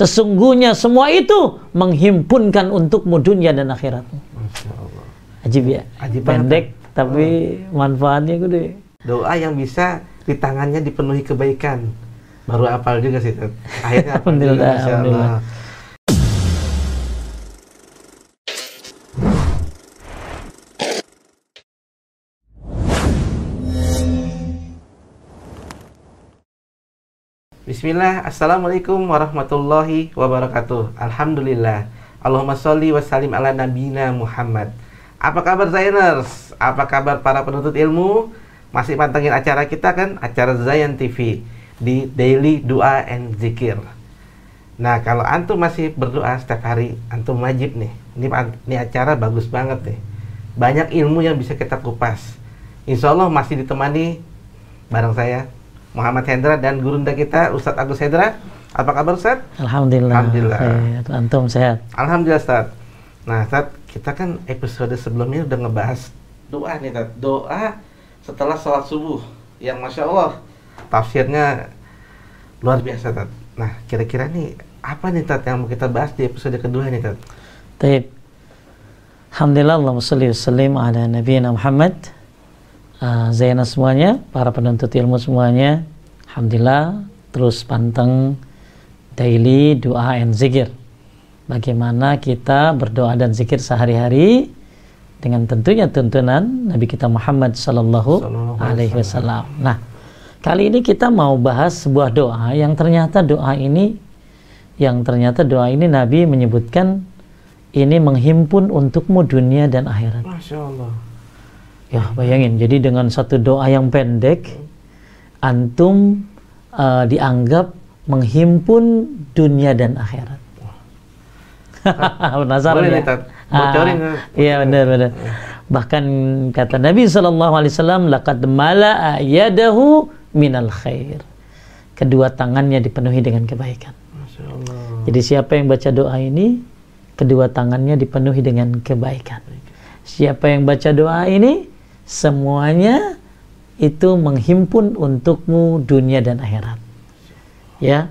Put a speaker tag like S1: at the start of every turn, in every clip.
S1: Sesungguhnya semua itu menghimpunkan untukmu dunia dan akhiratmu. Ajib ya.
S2: Ajib banget,
S1: Pendek tapi manfaatnya gede.
S2: Doa yang bisa di tangannya dipenuhi kebaikan. Baru apal juga sih. Akhirnya juga,
S1: Alhamdulillah,
S2: Masya
S1: alhamdulillah.
S2: Bismillah, Assalamualaikum warahmatullahi wabarakatuh. Alhamdulillah. Allahumma sholli wa sallim ala nabina Muhammad. Apa kabar Zainers? Apa kabar para penuntut ilmu? Masih pantengin acara kita kan? Acara Zayan TV Di Daily Dua and Zikir. Nah kalau Antum masih berdoa setiap hari Antum wajib nih. Ini, ini acara bagus banget nih. Banyak ilmu yang bisa kita kupas. Insya Allah masih ditemani Bareng saya Muhammad Hendra dan gurunda kita Ustadz Agus Hendra. Apa kabar Ustadz?
S1: Alhamdulillah.
S2: Alhamdulillah.
S1: Khair. Antum sehat.
S2: Alhamdulillah Ustadz. Nah Ustadz, kita kan episode sebelumnya udah ngebahas doa nih Ustadz. Doa setelah sholat subuh. Yang Masya Allah tafsirnya luar biasa Ustadz. Nah kira-kira nih apa nih Ustadz yang mau kita bahas di episode kedua nih Ustadz?
S1: Taib. Alhamdulillah Allahumma salli wa sallim ala nabiyina Muhammad. Uh, Zainah semuanya, para penuntut ilmu semuanya. Alhamdulillah terus panteng daily doa and zikir. Bagaimana kita berdoa dan zikir sehari-hari dengan tentunya tuntunan Nabi kita Muhammad sallallahu alaihi wasallam. Nah, kali ini kita mau bahas sebuah doa yang ternyata doa ini yang ternyata doa ini Nabi menyebutkan ini menghimpun untukmu dunia dan akhirat.
S2: Masya Allah.
S1: Ya, bayangin. Jadi dengan satu doa yang pendek, antum uh, dianggap menghimpun dunia dan akhirat. Penasaran
S2: Boleh
S1: ya?
S2: nih. Bocorin,
S1: Ah. Iya benar benar. Bahkan kata Nabi Shallallahu Alaihi Wasallam, "Laqad mala'a yadahu minal khair." Kedua tangannya dipenuhi dengan kebaikan. Jadi siapa yang baca doa ini, kedua tangannya dipenuhi dengan kebaikan. Siapa yang baca doa ini, semuanya itu menghimpun untukmu dunia dan akhirat. Ya,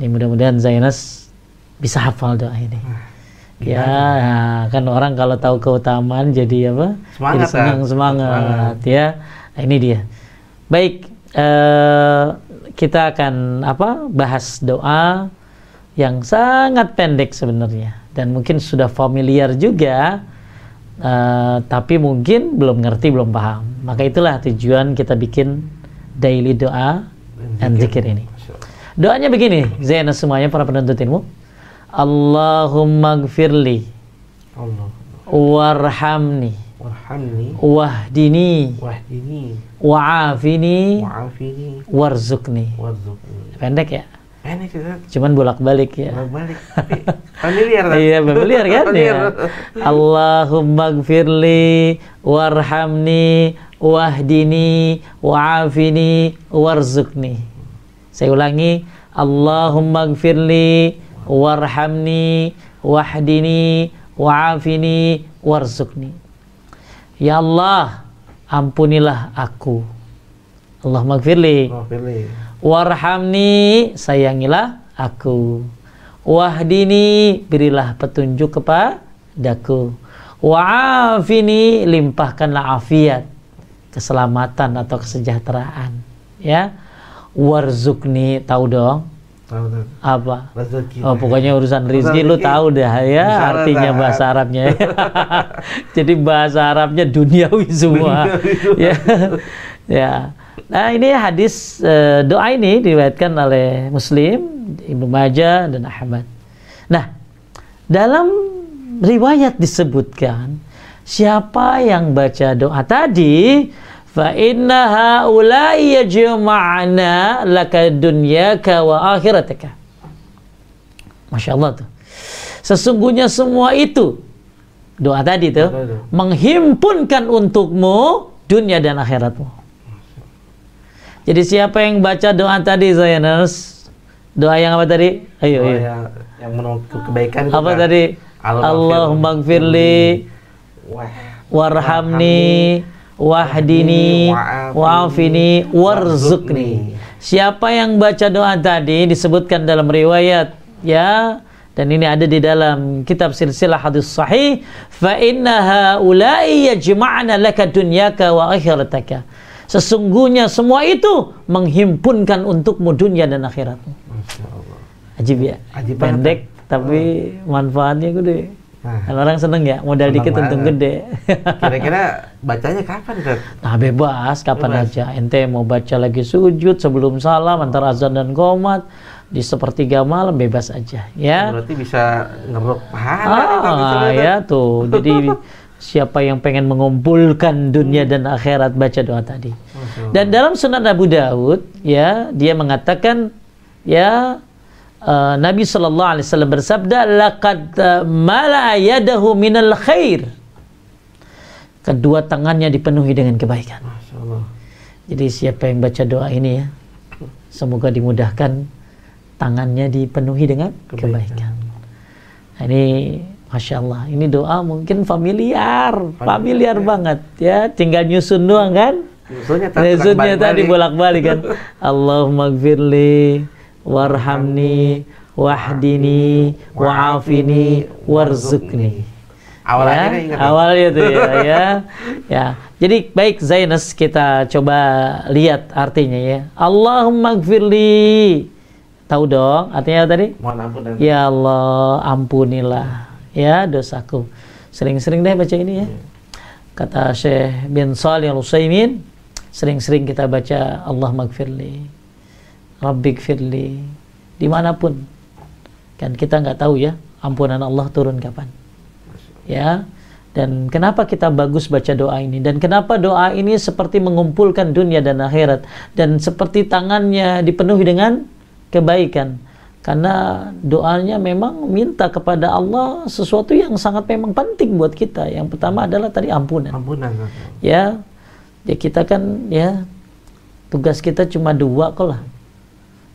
S1: ini mudah-mudahan Zainas bisa hafal doa ini. Ya, nah, kan orang kalau tahu keutamaan jadi apa?
S2: Semangat,
S1: jadi senang
S2: kan?
S1: semangat,
S2: Semangat.
S1: ya. Nah, ini dia. Baik, eh, kita akan apa? Bahas doa yang sangat pendek sebenarnya dan mungkin sudah familiar juga, eh, tapi mungkin belum ngerti, belum paham. Maka itulah tujuan kita bikin daily doa dan zikir ini. Doanya begini, Zainah semuanya para penuntut ilmu. Allahumma gfirli
S2: Allah.
S1: warhamni
S2: Warhamni.
S1: wahdini
S2: Wahdini.
S1: wa'afini
S2: Wa'afini.
S1: warzuqni.
S2: Warzuqni.
S1: Pendek ya,
S2: Enak Tat.
S1: cuman bolak-balik ya.
S2: balik tapi familiar Tat.
S1: Iya, familiar kan
S2: Familiar.
S1: ya. Allahumma gfirli warhamni wahdini wa'afini warzuqni. Saya ulangi, Allahumma gfirli warhamni wahdini wa'afini warzuqni. Ya Allah, ampunilah aku. Allahumma gfirli
S2: Oh, pilih.
S1: Warhamni, sayangilah aku. Wahdini, berilah petunjuk kepadaku. Wa'afini, limpahkanlah afiat, keselamatan atau kesejahteraan. Ya. Warzukni, tahu dong
S2: Tahu
S1: apa?
S2: Rezeki.
S1: Oh, pokoknya urusan rizki lu tahu dah ya artinya bahasa Arabnya. Jadi bahasa Arabnya duniawi semua.
S2: Duniawi.
S1: ya. ya. Nah, ini hadis eh, doa ini diriwayatkan oleh Muslim, Ibnu Majah dan Ahmad. Nah, dalam riwayat disebutkan siapa yang baca doa tadi fa inna haula'i yajma'na laka dunyaka wa akhirataka. Masya Allah tuh. Sesungguhnya semua itu doa tadi tuh menghimpunkan untukmu dunia dan akhiratmu. Jadi siapa yang baca doa tadi Zainus? Doa yang apa tadi? Ayo, ayo.
S2: yang, yang menolong kebaikan
S1: Apa
S2: kan?
S1: tadi?
S2: Allahumma
S1: gfirli warhamni wahdini wa'afini warzuqni. Siapa yang baca doa tadi disebutkan dalam riwayat ya dan ini ada di dalam kitab silsilah hadis sahih fa inna haula'i yajma'na laka dunyaka wa akhirataka sesungguhnya semua itu menghimpunkan untukmu dunia dan akhiratmu ajib ya
S2: Ajib
S1: pendek
S2: banget.
S1: tapi manfaatnya gede
S2: Nah.
S1: Kan orang seneng ya modal
S2: Seneng
S1: dikit untung gede
S2: Kira-kira bacanya kapan, Ustaz?
S1: Nah bebas kapan
S2: Bebas.
S1: aja. Ente mau baca lagi sujud sebelum salam antara azan dan qomat di sepertiga malam bebas aja ya.
S2: Berarti bisa ngeruk pahala
S1: Ah ya tuh. Jadi siapa yang pengen mengumpulkan dunia dan akhirat baca doa tadi. Dan dalam Sunan Abu Daud ya dia mengatakan ya eh, Nabi Shallallahu Alaihi Wasallam bersabda laqad eh, mala yadahu minal khair kedua tangannya dipenuhi dengan kebaikan. Jadi siapa yang baca doa ini ya, semoga dimudahkan tangannya dipenuhi dengan kebaikan. Nah, ini Masya Allah, ini doa mungkin familiar, familiar banget ya, tinggal nyusun doang kan?
S2: Nyusunnya tadi
S1: Nyusunnya
S2: bolak-balik.
S1: tadi bolak-balik kan. Allahumma gfirli, warhamni, wahdini, wa'afini, warzukni.
S2: Awalnya
S1: Ya,
S2: ingat.
S1: awalnya tuh ya, ya. Ya. Jadi baik Zainus kita coba lihat artinya ya. Allahumma gfirli. Tahu dong artinya tadi?
S2: Mohon ampun
S1: Ya Allah, ampunilah ya dosaku. Sering-sering deh baca ini ya. Kata Syekh bin Salih Al-Utsaimin, sering-sering kita baca Allah magfirli, Rabbi gfirli, di mana pun. Kan kita nggak tahu ya, ampunan Allah turun kapan. Ya, dan kenapa kita bagus baca doa ini? Dan kenapa doa ini seperti mengumpulkan dunia dan akhirat? Dan seperti tangannya dipenuhi dengan kebaikan karena doanya memang minta kepada Allah sesuatu yang sangat memang penting buat kita. Yang pertama adalah tadi ampunan.
S2: ampunan. Ustaz.
S1: Ya, ya kita kan ya tugas kita cuma dua kok lah.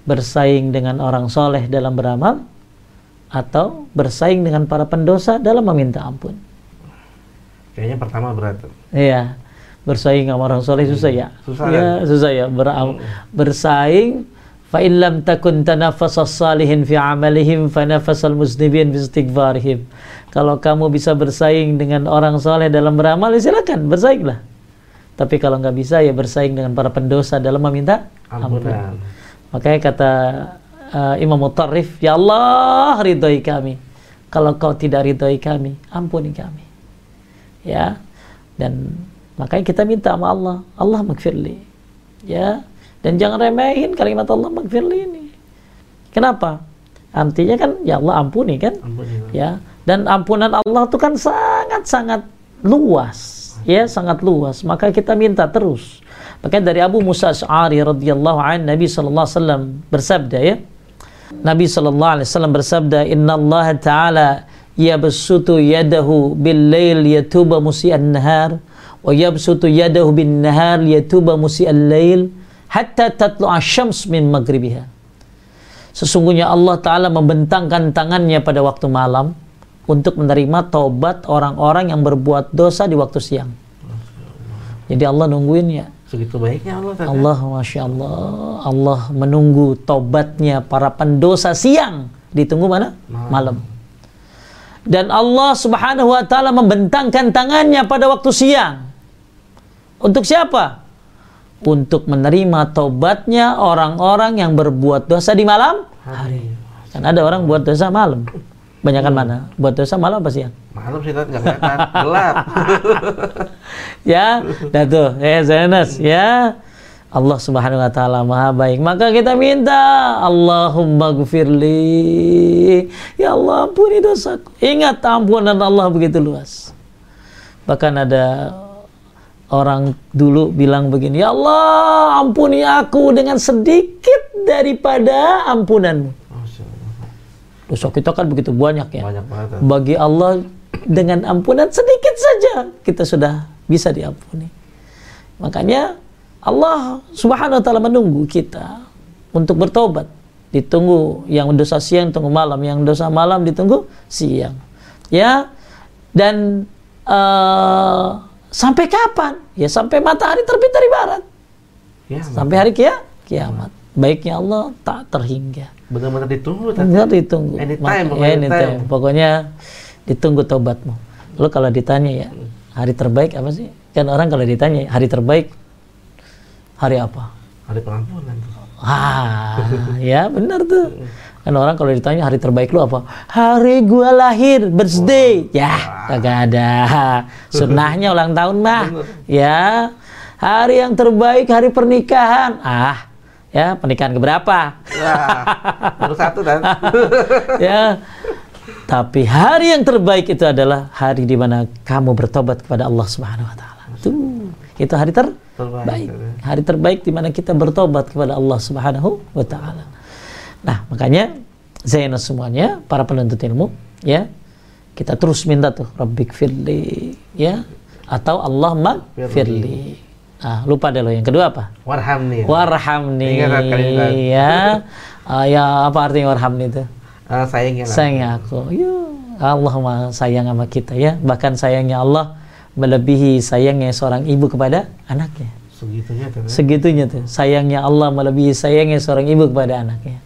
S1: Bersaing dengan orang soleh dalam beramal atau bersaing dengan para pendosa dalam meminta ampun.
S2: Kayaknya pertama berat.
S1: Iya, bersaing sama orang soleh susah ya.
S2: Susah
S1: ya,
S2: kan?
S1: susah ya. Beram- Bersaing fa in lam takun tanaffasas salihin fi amalihim fa nafasal istighfarihim. Kalau kamu bisa bersaing dengan orang soleh dalam beramal, ya silakan bersainglah. Tapi kalau nggak bisa ya bersaing dengan para pendosa dalam meminta ampun.
S2: Ampunan.
S1: Makanya kata uh, Imam Mutarrif, Ya Allah ridhoi kami. Kalau kau tidak ridhoi kami, ampuni kami. Ya, dan makanya kita minta sama Allah, Allah magfirli. Ya, dan jangan remehin kalimat Allah magfirli ini. Kenapa? Artinya kan, ya Allah ampuni kan?
S2: Ampuni.
S1: ya dan ampunan Allah itu kan sangat-sangat luas ya sangat luas maka kita minta terus makanya dari Abu Musa Ash'ari radhiyallahu an Nabi sallallahu alaihi wasallam bersabda ya Nabi sallallahu alaihi wasallam bersabda inna Allah taala yabsutu yadahu bil lail yatuba musi'an nahar wa yabsutu yadahu bin nahar yatuba musi'al lail hatta tatlu'a syams min maghribiha Sesungguhnya Allah Ta'ala membentangkan tangannya pada waktu malam untuk menerima taubat orang-orang yang berbuat dosa di waktu siang. Jadi Allah nungguin ya.
S2: Segitu baiknya Allah. Ustaz.
S1: Allah, Masya Allah. Allah menunggu taubatnya para pendosa siang. Ditunggu mana? Malam. Dan Allah Subhanahu wa taala membentangkan tangannya pada waktu siang. Untuk siapa? Untuk menerima taubatnya orang-orang yang berbuat dosa di malam
S2: Hari.
S1: Kan ada orang buat dosa malam. Banyakan mana? Buat dosa malam apa siang?
S2: Malam sih nggak kelihatan. Gelap.
S1: ya, dah tuh, ya Zainas, ya. Allah Subhanahu wa taala Maha baik. Maka kita minta Allahumma gfirli. Ya Allah, ampuni dosaku. Ingat ampunan Allah begitu luas. Bahkan ada orang dulu bilang begini, "Ya Allah, ampuni aku dengan sedikit daripada ampunanmu." Dosa kita kan begitu banyak ya.
S2: Banyak banget.
S1: Bagi Allah dengan ampunan sedikit saja kita sudah bisa diampuni. Makanya Allah Subhanahu wa taala menunggu kita untuk bertobat. Ditunggu yang dosa siang tunggu malam, yang dosa malam ditunggu siang. Ya. Dan eh, sampai kapan? Ya sampai matahari terbit dari barat.
S2: Ya,
S1: Sampai hari kia kiamat. Baiknya Allah tak terhingga.
S2: Benar-benar ditunggu.
S1: Benar ditunggu.
S2: Anytime, anytime.
S1: anytime. Pokoknya ditunggu tobatmu. Lalu kalau ditanya ya, hari terbaik apa sih? Kan orang kalau ditanya hari terbaik hari apa?
S2: Hari pengampunan.
S1: Ah, ya benar tuh. Kan orang kalau ditanya hari terbaik lu apa? Hari gua lahir, birthday. Ya, kagak ada. Sunnahnya ulang tahun mah. Ya. Hari yang terbaik hari pernikahan. Ah, ya pernikahan keberapa?
S2: Wah, baru satu kan.
S1: ya. Tapi hari yang terbaik itu adalah hari di mana kamu bertobat kepada Allah Subhanahu wa taala. Tuh, itu hari ter
S2: Terbaik.
S1: baik. Hari terbaik di mana kita bertobat kepada Allah Subhanahu wa taala. Nah, makanya Zainal semuanya para penuntut ilmu ya. Kita terus minta tuh Rabbik firli ya atau Allah magfirli. Ah, lupa deh lo yang kedua apa?
S2: Warhamni.
S1: Warhamni
S2: Ingat
S1: ya. Ah, ya apa artinya warhamni itu?
S2: Ah, sayangnya lah.
S1: Sayang aku. Ya, Allah mah sayang sama kita ya. Bahkan sayangnya Allah melebihi sayangnya seorang ibu kepada anaknya.
S2: Segitunya tuh.
S1: Segitunya tuh. Sayangnya Allah melebihi sayangnya seorang ibu kepada anaknya.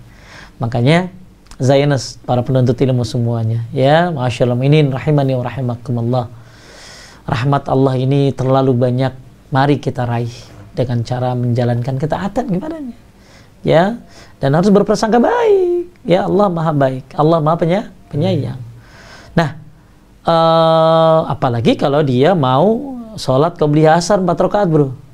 S1: Makanya Zainus para penuntut ilmu semuanya ya, Masya Allah ini rahimani wa rahimakumullah. Rahmat Allah ini terlalu banyak. Mari kita raih dengan cara menjalankan ketaatan kepadanya. Ya, dan harus berprasangka baik. Ya Allah Maha baik. Allah Maha penya, penyayang. Nah, eh, apalagi kalau dia mau sholat qobliyah asar 4 rakaat, Bro.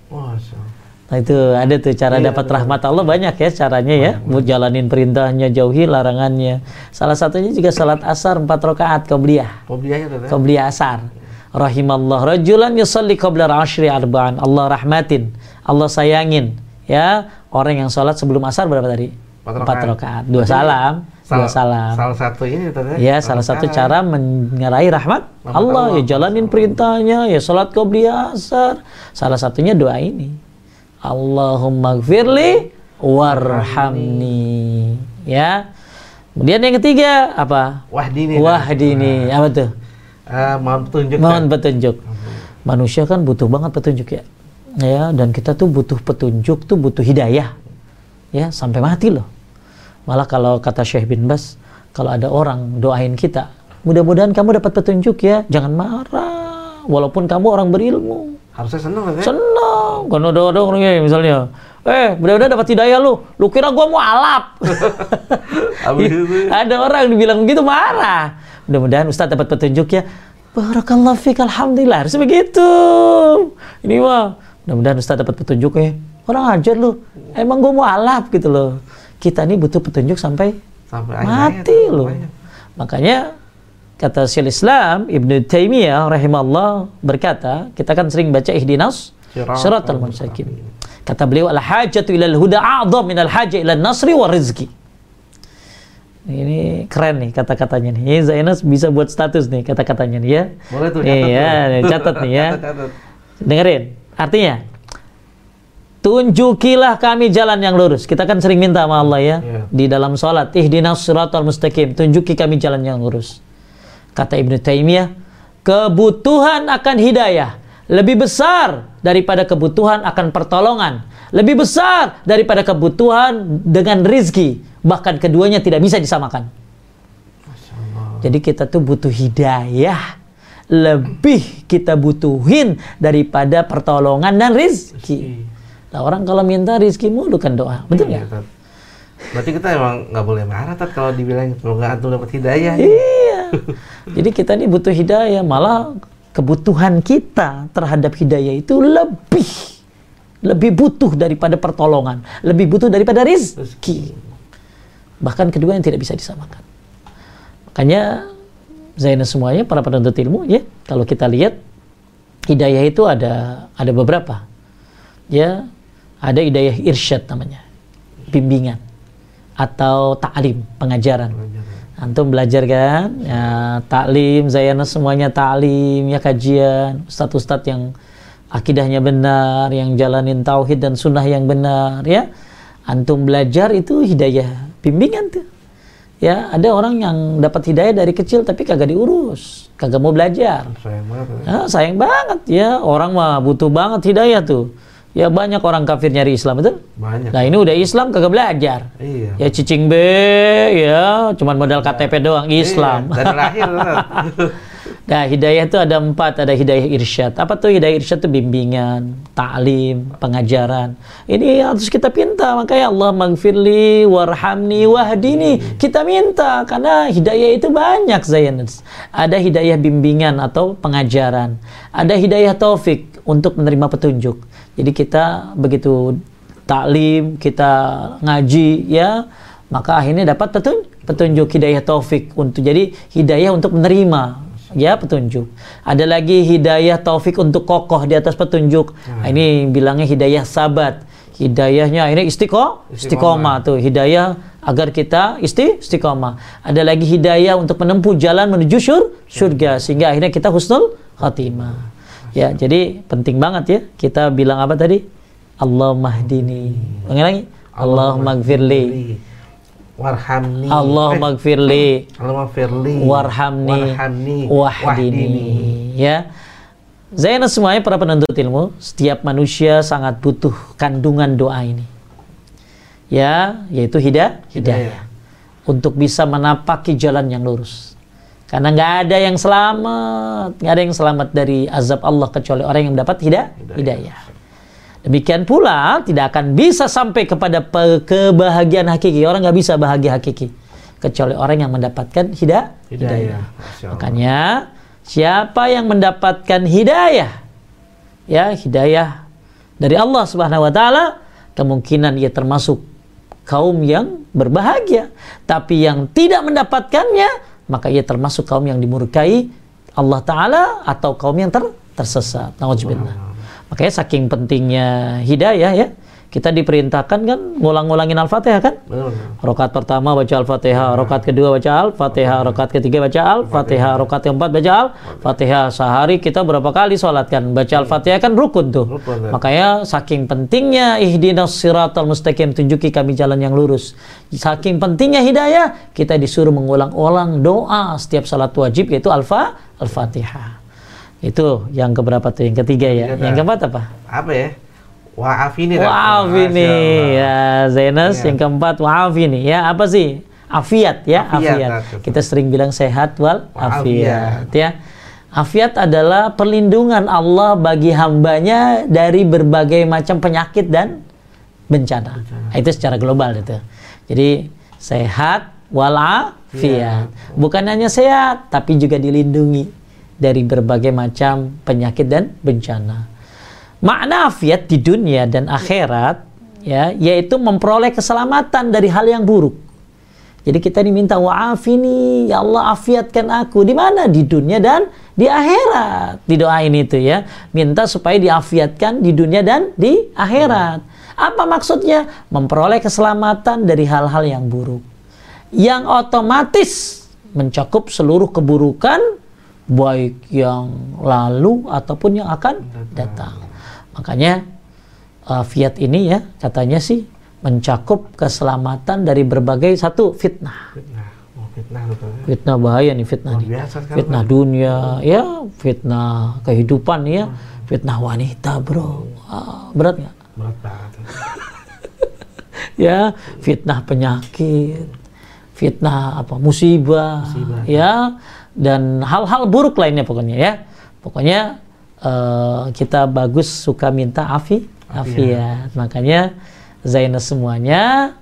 S1: Nah itu ada tuh cara
S2: Iya,
S1: dapat rahmat Allah banyak ya caranya ya. Mau jalanin perintahnya, jauhi larangannya. Salah satunya juga salat asar 4 rakaat qabliyah.
S2: Tuh. Teh.
S1: Qabliyah asar. Rahimallah rajulan yusalli qabla al-ashri arba'an. Allah rahmatin. Allah sayangin ya orang yang sholat sebelum asar berapa tadi?
S2: Empat
S1: Empat rakaat. Dua salam, dua salam.
S2: Salah satu ini tuh. Teh.
S1: Ya, salah satu cara mengerai rahmat
S2: Rahmat
S1: Allah.
S2: Allah.
S1: Ya jalanin perintahnya, ya salat qobliyah asar. Salah satunya doa ini. Allahumma gfirli warhamni. Ya. Kemudian yang ketiga apa?
S2: Wahdini.
S1: Wahdini. Apa tuh?
S2: Ah, mohon petunjuk.
S1: Mohon
S2: Teh.
S1: petunjuk. Manusia kan butuh banget petunjuk ya. Ya, dan kita tuh butuh petunjuk tuh butuh hidayah. Ya, sampai mati loh. Malah kalau kata Syekh bin Bas, kalau ada orang doain kita, mudah-mudahan kamu dapat petunjuk ya, jangan marah. Walaupun kamu orang berilmu.
S2: Harusnya seneng kan?
S1: Senang. Kan ada ada orangnya misalnya, eh mudah-mudahan dapat hidayah lu. Lu kira gua mau alap.
S2: Itu.
S1: ada orang dibilang begitu marah. Mudah-mudahan Ustaz dapat petunjuk ya. Barakallah fik, Alhamdulillah. Harus begitu. Ini mah. Mudah-mudahan Ustaz dapat petunjuk ya. Orang ajar lu. Emang gua mau alap gitu loh. Kita ini butuh petunjuk sampai
S2: Sampai
S1: mati loh.
S2: makanya.
S1: Makanya kata Syekh Islam Ibnu Taimiyah rahimahullah berkata, kita kan sering baca ihdinas
S2: Siratal
S1: mustaqim. Kata beliau al hajatu ilal huda a'dham min al haja ila nasri wa rizki. Ini keren nih kata-katanya nih. Ini Zainus bisa buat status nih kata-katanya nih ya.
S2: Boleh tuh,
S1: Nih,
S2: catat
S1: ya,
S2: tuh.
S1: nih, catat nih ya.
S2: Catat, catat.
S1: Dengerin. Artinya, tunjukilah kami jalan yang lurus. Kita kan sering minta sama Allah ya.
S2: Iya.
S1: Di dalam sholat, ihdinas siratal mustaqim. Tunjuki kami jalan yang lurus. Kata Ibnu Taimiyah, kebutuhan akan hidayah lebih besar daripada kebutuhan akan pertolongan. Lebih besar daripada kebutuhan dengan rizki. Bahkan keduanya tidak bisa disamakan. Jadi kita tuh butuh hidayah. Lebih kita butuhin daripada pertolongan dan rizki. Nah orang kalau minta rizki mulu kan doa. Betul nggak?
S2: Tat. Berarti kita emang nggak boleh marah Tat kalau dibilang semoga antum dapat hidayah.
S1: Iya. Jadi kita ini butuh hidayah. Malah kebutuhan kita terhadap hidayah itu lebih. Lebih butuh daripada pertolongan. Lebih butuh daripada rizki. Bahkan kedua yang tidak bisa disamakan. Makanya Zainal semuanya para penuntut ilmu ya kalau kita lihat hidayah itu ada ada beberapa ya ada hidayah irsyad namanya bimbingan atau taklim pengajaran antum belajar kan? Ya taklim Zainal semuanya taklim ya kajian. Ustadz-ustadz yang akidahnya benar yang jalanin tauhid dan sunnah yang benar ya. Antum belajar itu hidayah bimbingan tuh. Ya ada orang yang dapat hidayah dari kecil tapi kagak diurus kagak mau belajar.
S2: Sayang banget.
S1: Ah, sayang banget ya. Orang mah butuh banget hidayah tuh Ya banyak orang kafir nyari Islam betul?
S2: Banyak.
S1: Nah ini udah Islam kagak belajar.
S2: Iya.
S1: Ya cicing be, ya cuman modal KTP doang Islam.
S2: Iya, dan lahir.
S1: Nah, hidayah itu ada empat, ada hidayah irsyad. Apa tuh hidayah irsyad itu bimbingan, taklim, pengajaran. Ini harus kita pinta, makanya Allah magfirli, warhamni, wahdini. Kita minta, karena hidayah itu banyak, Zainus. Ada hidayah bimbingan atau pengajaran. Ada hidayah taufik untuk menerima petunjuk. Jadi kita begitu taklim, kita ngaji, ya, maka akhirnya dapat petunjuk, petunjuk hidayah taufik untuk jadi hidayah untuk menerima ya petunjuk. Ada lagi hidayah taufik untuk kokoh di atas petunjuk. Hmm. Ini bilangnya hidayah sabat. Hidayahnya ini istiqomah, istiqomah tuh hidayah agar kita isti istiqomah. Ada lagi hidayah untuk menempuh jalan menuju syur, surga sehingga akhirnya kita husnul khatimah. Ya, jadi penting banget ya kita bilang apa tadi? Allah mahdini. Ulangi Allah magfirli
S2: warhamni.
S1: Allah eh, magfirli
S2: Allah magfirli
S1: warhamni. Warhamni. Wahdini. Ya. Zainal semuanya para penuntut ilmu setiap manusia sangat butuh kandungan doa ini. Ya yaitu hidayah. Hidayah. Untuk bisa menapaki jalan yang lurus karena nggak ada yang selamat nggak ada yang selamat dari azab Allah kecuali orang yang mendapat hidayah hidayah. Demikian pula tidak akan bisa sampai kepada kebahagiaan hakiki. Orang nggak bisa bahagia hakiki kecuali orang yang mendapatkan hidayah. hidayah. Makanya siapa yang mendapatkan hidayah, ya hidayah dari Allah Subhanahu Wa Taala, kemungkinan ia termasuk kaum yang berbahagia. Tapi yang tidak mendapatkannya, maka ia termasuk kaum yang dimurkai Allah Taala atau kaum yang ter tersesat. Nauzubillah. Makanya saking pentingnya hidayah ya, kita diperintahkan kan ngulang-ngulangin Al-Fatihah kan? Rokat pertama baca Al-Fatihah, rokat kedua baca Al-Fatihah, rokat ketiga baca Al-Fatihah, rokat keempat baca Al-Fatihah. Sehari kita berapa kali sholat kan? Baca Al-Fatihah kan rukun tuh. Rukun, ya. Makanya saking pentingnya ihdinas siratal mustaqim, tunjuki kami jalan yang lurus. Saking pentingnya hidayah, kita disuruh mengulang-ulang doa setiap sholat wajib yaitu Al-Fatihah. Itu yang keberapa tuh? Yang ketiga ya. Ketiga, yang keempat apa?
S2: Apa ya? Wa'afini.
S1: Wa'afini. Ya, Zainas. Ya. Yang keempat wa'afini. Ya, apa sih? Afiat ya, afiat. afiat. Kita sering bilang sehat wal afiat ya. Afiat adalah perlindungan Allah bagi hambanya dari berbagai macam penyakit dan bencana. bencana. Itu secara global itu. Jadi sehat walafiat. Ya. Bukan hanya sehat, tapi juga dilindungi dari berbagai macam penyakit dan bencana. Makna afiat di dunia dan akhirat ya yaitu memperoleh keselamatan dari hal yang buruk. Jadi kita diminta wa'afini, ya Allah afiatkan aku. Di mana? Di dunia dan di akhirat. Di doa ini itu ya. Minta supaya diafiatkan di dunia dan di akhirat. Apa maksudnya? Memperoleh keselamatan dari hal-hal yang buruk. Yang otomatis mencakup seluruh keburukan baik yang lalu ataupun yang akan datang. Makanya uh, Fiat ini ya katanya sih mencakup keselamatan dari berbagai satu fitnah. Fitnah, oh, fitnah, fitnah bahaya nih fitnah oh, nih. Fitnah dunia, ya fitnah kehidupan ya, hmm. fitnah wanita bro, ah, berat nggak? Berat banget. ya fitnah penyakit, fitnah apa musibah, musibah ya dan hal-hal buruk lainnya pokoknya ya. Pokoknya uh, kita bagus suka minta afi, afiat. Makanya Zainal semuanya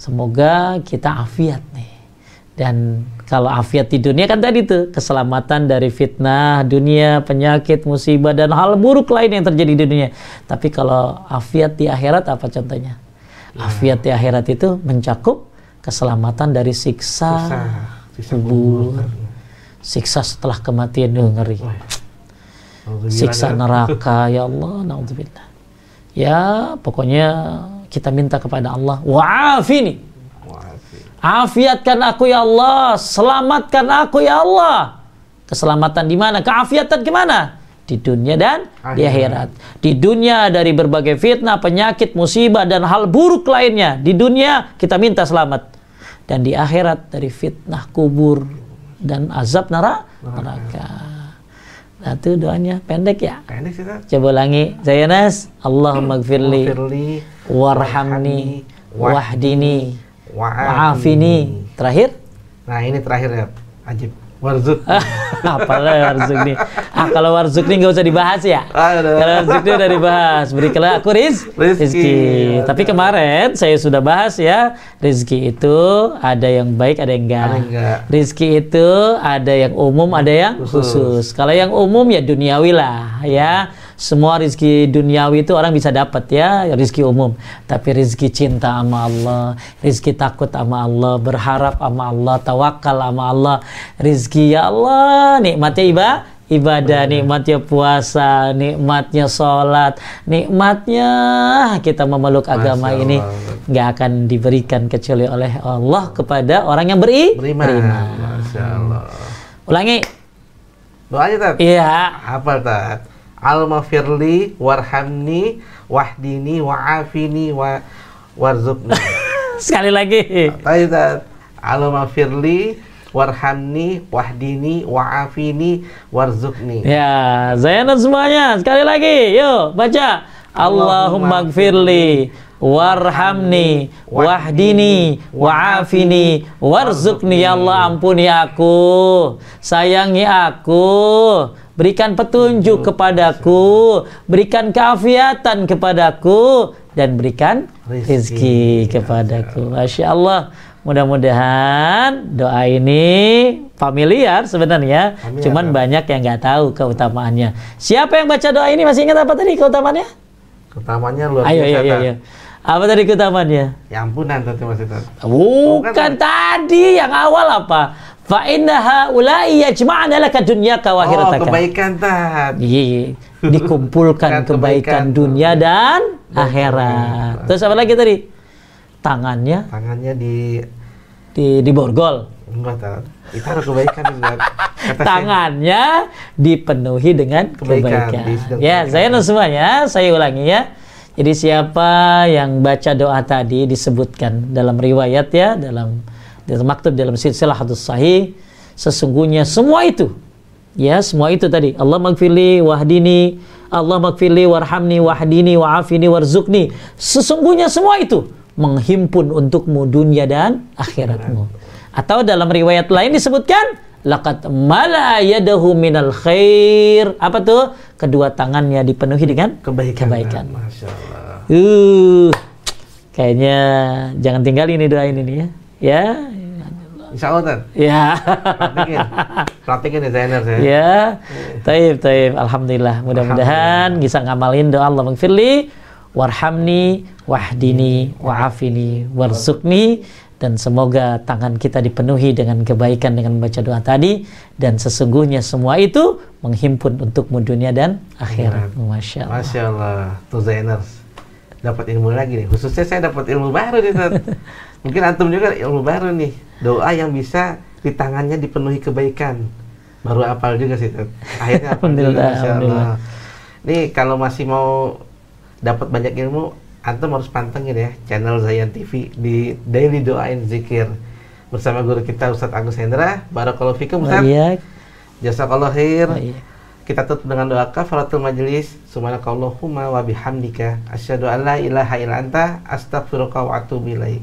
S1: semoga kita afiat nih. Dan kalau afiat di dunia kan tadi tuh keselamatan dari fitnah dunia, penyakit, musibah dan hal buruk lain yang terjadi di dunia. Tapi kalau afiat di akhirat apa contohnya? Ya. Afiat di akhirat itu mencakup keselamatan dari siksa, siksa, siksa kubur, siksa setelah kematian itu ngeri siksa neraka ya Allah naudzubillah ya pokoknya kita minta kepada Allah wa'afini. Afiatkan aku ya Allah. Selamatkan aku ya Allah. Keselamatan di mana? Keafiatan gimana di dunia dan di akhirat. Di dunia dari berbagai fitnah, penyakit, musibah dan hal buruk lainnya. Di dunia kita minta selamat. Dan di akhirat dari fitnah kubur, dan azab neraka. neraka. Itu doanya pendek ya.
S2: Pendek sih.
S1: Coba ulangi. Zayanas, Allahumma gfirli
S2: Firli
S1: warhamni wahdini
S2: wa'afini.
S1: Terakhir?
S2: Nah, ini terakhir ya. Ajib. Warzuk.
S1: Apalah warzukni. Ah kalau warzukni nggak usah dibahas ya.
S2: Aduh.
S1: Kalau warzukni udah dibahas. Berikanlah aku riz,
S2: Rizki.
S1: Tapi kemarin saya sudah bahas ya. Rizki itu ada yang baik, ada yang enggak.
S2: Ada yang enggak.
S1: Rizki itu ada yang umum, ada yang
S2: Khusus.
S1: khusus. Kalau yang umum ya duniawi lah ya. Semua rizki duniawi itu orang bisa dapat ya, rizki umum. Tapi rizki cinta sama Allah, rizki takut sama Allah, berharap sama Allah, tawakal sama Allah, rizki ya Allah, nikmatnya iba, ibadah, nikmatnya puasa, nikmatnya sholat, nikmatnya kita memeluk agama
S2: Masya
S1: ini
S2: Allah.
S1: nggak akan diberikan kecuali oleh Allah kepada orang yang beri,
S2: Beriman. Masya Allah.
S1: Ulangi.
S2: Doanya Tat.
S1: Iya.
S2: Apa Tat? Al-mafirli warhamni wahdini wa'afini wa warzukni.
S1: Sekali lagi.
S2: Tadi Tat. Al-mafirli warhamni wahdini wa'afini warzukni.
S1: Ya, Zainal semuanya. Sekali lagi. Yuk, baca. Allahumma gfirli warhamni wahdini wa'afini warzuqni ya Allah ampuni aku sayangi aku berikan petunjuk kepadaku. Berikan keafiatan kepadaku. Dan berikan rezeki kepadaku. Masya Allah. Mudah-mudahan doa ini familiar sebenarnya.
S2: Familiar,
S1: cuman
S2: Pak.
S1: banyak yang nggak tahu keutamaannya. Siapa yang baca doa ini? Masih ingat apa tadi keutamaannya?
S2: Utamanya luar biasa.
S1: ayo ayo,
S2: Tat.
S1: ayo. apa tadi keutamaannya?
S2: Ya ampunan Mas Tat.
S1: Bukan
S2: Bukan,
S1: tadi yang awal apa? Fa inna haula'i yajma'na laka dunyaka wa
S2: Oh,
S1: akhirataka.
S2: kebaikan Tat.
S1: Iya, dikumpulkan
S2: Kan
S1: kebaikan
S2: kebaikan.
S1: dunia dan akhirat. Terus apa lagi tadi? Tangannya
S2: Tangannya di
S1: di di borgol.
S2: enggak Tat. Itu harus kebaikan
S1: Tangannya dipenuhi dengan
S2: Kebaikan,
S1: kebaikan. Ya, saya semuanya, saya ulangi ya. Jadi siapa yang baca doa tadi disebutkan dalam riwayat ya, dalam maktub dalam silsilah hadis sahih, sesungguhnya semua itu ya, semua itu tadi. Allah magfirli wahdini, Allah magfirli warhamni wahdini wa'afini warzuqni. Sesungguhnya semua itu menghimpun untukmu dunia dan akhiratmu. Atau dalam riwayat lain disebutkan laqad mala yadahu minal khair. Apa tuh? Kedua tangannya dipenuhi dengan
S2: kebaikan.
S1: kebaikan.
S2: Masya Allah.
S1: Uh, kayaknya jangan tinggal ini doa ini nih ya. Ya,
S2: Insya Allah Tat.
S1: ya,
S2: Praktekin. Praktekin desainer saya.
S1: ya. Taib, taib. Alhamdulillah. Mudah-mudahan bisa ngamalin doa Allah mengfirli, warhamni, wahdini, wa'afini, warzuqni. Dan semoga tangan kita dipenuhi dengan kebaikan dengan membaca doa tadi. Dan sesungguhnya semua itu menghimpun untukmu dunia dan akhirat. Masya Allah.
S2: Masya Allah. Tuh Zainers. Dapat ilmu lagi nih. Khususnya saya dapat ilmu baru nih. Mungkin antum juga ilmu baru nih. Doa yang bisa di tangannya dipenuhi kebaikan. Baru apal juga sih. Akhirnya
S1: Alhamdulillah, alhamdulillah.
S2: Allah. Nih kalau masih mau dapat banyak ilmu, antum harus pantengin ya channel Zayan TV di Daily Doain Zikir bersama guru kita Ustadz Agus Hendra. Barakallahu fikum Ustadz.
S1: Iya.
S2: Jazakallah khair.
S1: Iya.
S2: Kita tutup dengan doa kafaratul majelis. Subhanakallahumma wa bihamdika asyhadu an la ilaha illa anta astaghfiruka wa atubu ilaik.